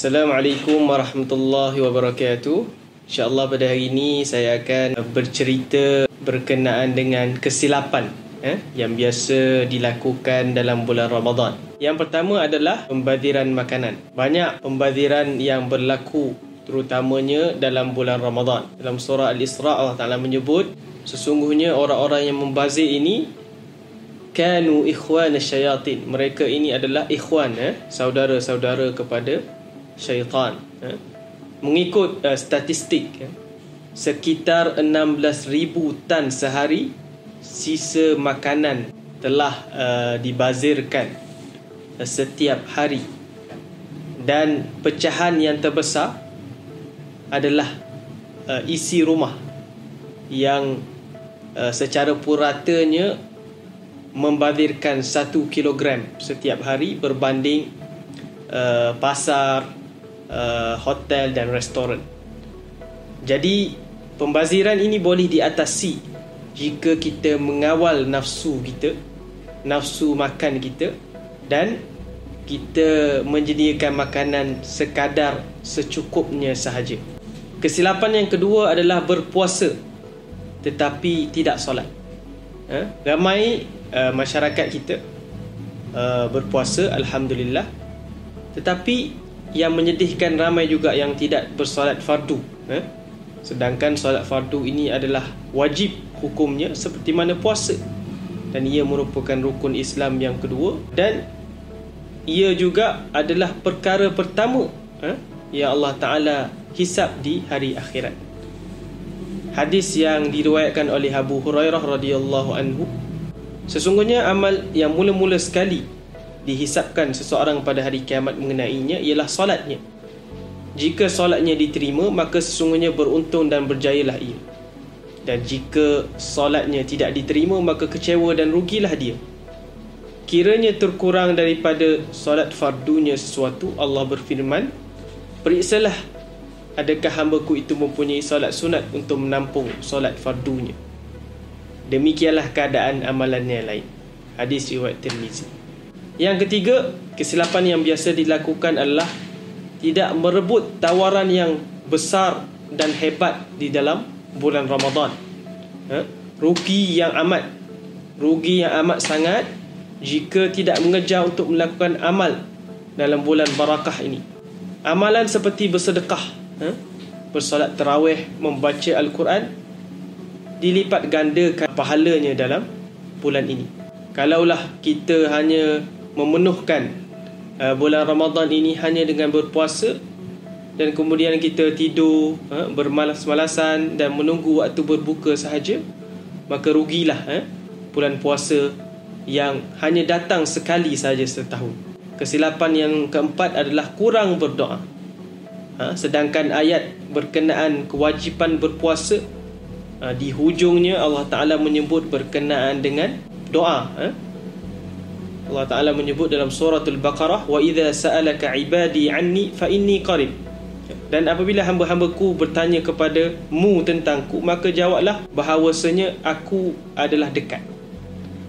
Assalamualaikum warahmatullahi wabarakatuh. InsyaAllah pada hari ini saya akan bercerita berkenaan dengan kesilapan eh, yang biasa dilakukan dalam bulan Ramadan. Yang pertama adalah pembadiran makanan. Banyak pembadiran yang berlaku terutamanya dalam bulan Ramadan. Dalam surah Al-Isra' Allah Ta'ala menyebut sesungguhnya orang-orang yang membazir ini kanu ikhwan syayatin. Mereka ini adalah ikhwan eh, saudara-saudara kepada syaitan eh? mengikut uh, statistik eh? sekitar 16,000 tan sehari sisa makanan telah uh, dibazirkan uh, setiap hari dan pecahan yang terbesar adalah uh, isi rumah yang uh, secara puratanya membazirkan 1 kilogram setiap hari berbanding uh, pasar uh, hotel dan restoran. Jadi pembaziran ini boleh diatasi jika kita mengawal nafsu kita, nafsu makan kita dan kita menyediakan makanan sekadar secukupnya sahaja. Kesilapan yang kedua adalah berpuasa tetapi tidak solat. Ha? Ramai uh, masyarakat kita uh, berpuasa alhamdulillah tetapi yang menyedihkan ramai juga yang tidak bersolat fardu eh? sedangkan solat fardu ini adalah wajib hukumnya seperti mana puasa dan ia merupakan rukun Islam yang kedua dan ia juga adalah perkara pertama eh? yang Allah Ta'ala hisap di hari akhirat hadis yang diriwayatkan oleh Abu Hurairah radhiyallahu anhu sesungguhnya amal yang mula-mula sekali dihisapkan seseorang pada hari kiamat mengenainya ialah solatnya. Jika solatnya diterima, maka sesungguhnya beruntung dan berjayalah ia. Dan jika solatnya tidak diterima, maka kecewa dan rugilah dia. Kiranya terkurang daripada solat fardunya sesuatu, Allah berfirman, Periksalah adakah hambaku itu mempunyai solat sunat untuk menampung solat fardunya. Demikianlah keadaan amalannya lain. Hadis riwayat Tirmizi. Yang ketiga, kesilapan yang biasa dilakukan adalah tidak merebut tawaran yang besar dan hebat di dalam bulan Ramadan. Ha? Rugi yang amat. Rugi yang amat sangat jika tidak mengejar untuk melakukan amal dalam bulan barakah ini. Amalan seperti bersedekah, ha? bersolat terawih, membaca Al-Quran, dilipat gandakan pahalanya dalam bulan ini. Kalaulah kita hanya memenuhkan uh, bulan Ramadan ini hanya dengan berpuasa dan kemudian kita tidur uh, bermalas-malasan dan menunggu waktu berbuka sahaja maka rugilah uh, bulan puasa yang hanya datang sekali sahaja setahun. Kesilapan yang keempat adalah kurang berdoa. Uh, sedangkan ayat berkenaan kewajipan berpuasa uh, di hujungnya Allah Ta'ala menyebut berkenaan dengan doa uh, Allah Taala menyebut dalam surah Al-Baqarah wa idza sa'alaka ibadi anni fa inni qarib. Dan apabila hamba-hambaku bertanya kepada mu tentangku maka jawablah bahawasanya aku adalah dekat.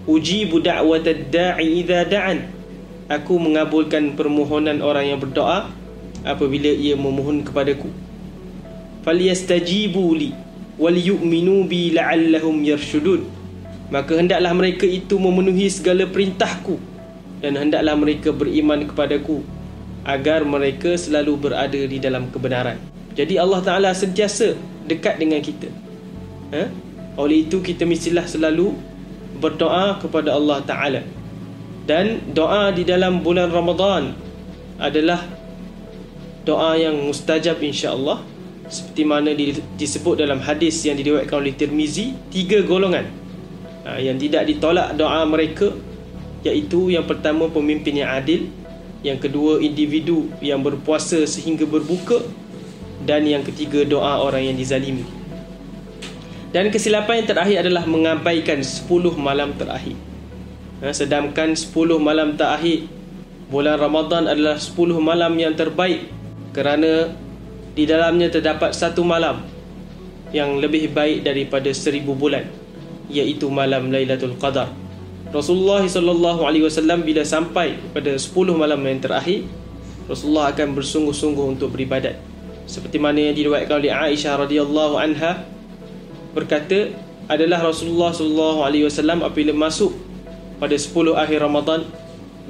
Uji da'watad da'i idza da'an. Aku mengabulkan permohonan orang yang berdoa apabila ia memohon kepadaku. Falyastajibu li wal yu'minu bi la'allahum yarshudun. Maka hendaklah mereka itu memenuhi segala perintahku dan hendaklah mereka beriman kepadaku agar mereka selalu berada di dalam kebenaran. Jadi Allah Taala sentiasa dekat dengan kita. Ha? Oleh itu kita mestilah selalu berdoa kepada Allah Taala. Dan doa di dalam bulan Ramadan adalah doa yang mustajab insya-Allah seperti mana disebut dalam hadis yang diriwayatkan oleh Tirmizi tiga golongan ha, yang tidak ditolak doa mereka iaitu yang pertama pemimpin yang adil yang kedua individu yang berpuasa sehingga berbuka dan yang ketiga doa orang yang dizalimi. Dan kesilapan yang terakhir adalah mengabaikan 10 malam terakhir. Ha, sedangkan 10 malam terakhir bulan Ramadan adalah 10 malam yang terbaik kerana di dalamnya terdapat satu malam yang lebih baik daripada seribu bulan iaitu malam Lailatul Qadar Rasulullah sallallahu alaihi wasallam bila sampai pada 10 malam yang terakhir Rasulullah akan bersungguh-sungguh untuk beribadat. Seperti mana yang diriwayatkan oleh Aisyah radhiyallahu anha berkata adalah Rasulullah sallallahu alaihi wasallam apabila masuk pada 10 akhir Ramadan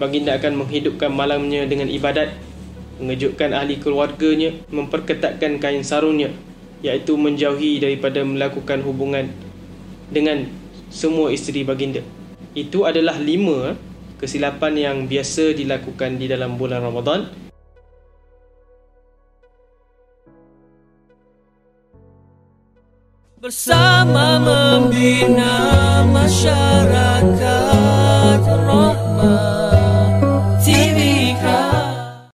baginda akan menghidupkan malamnya dengan ibadat mengejutkan ahli keluarganya memperketatkan kain sarungnya iaitu menjauhi daripada melakukan hubungan dengan semua isteri baginda itu adalah lima kesilapan yang biasa dilakukan di dalam bulan Ramadan. Bersama membina masyarakat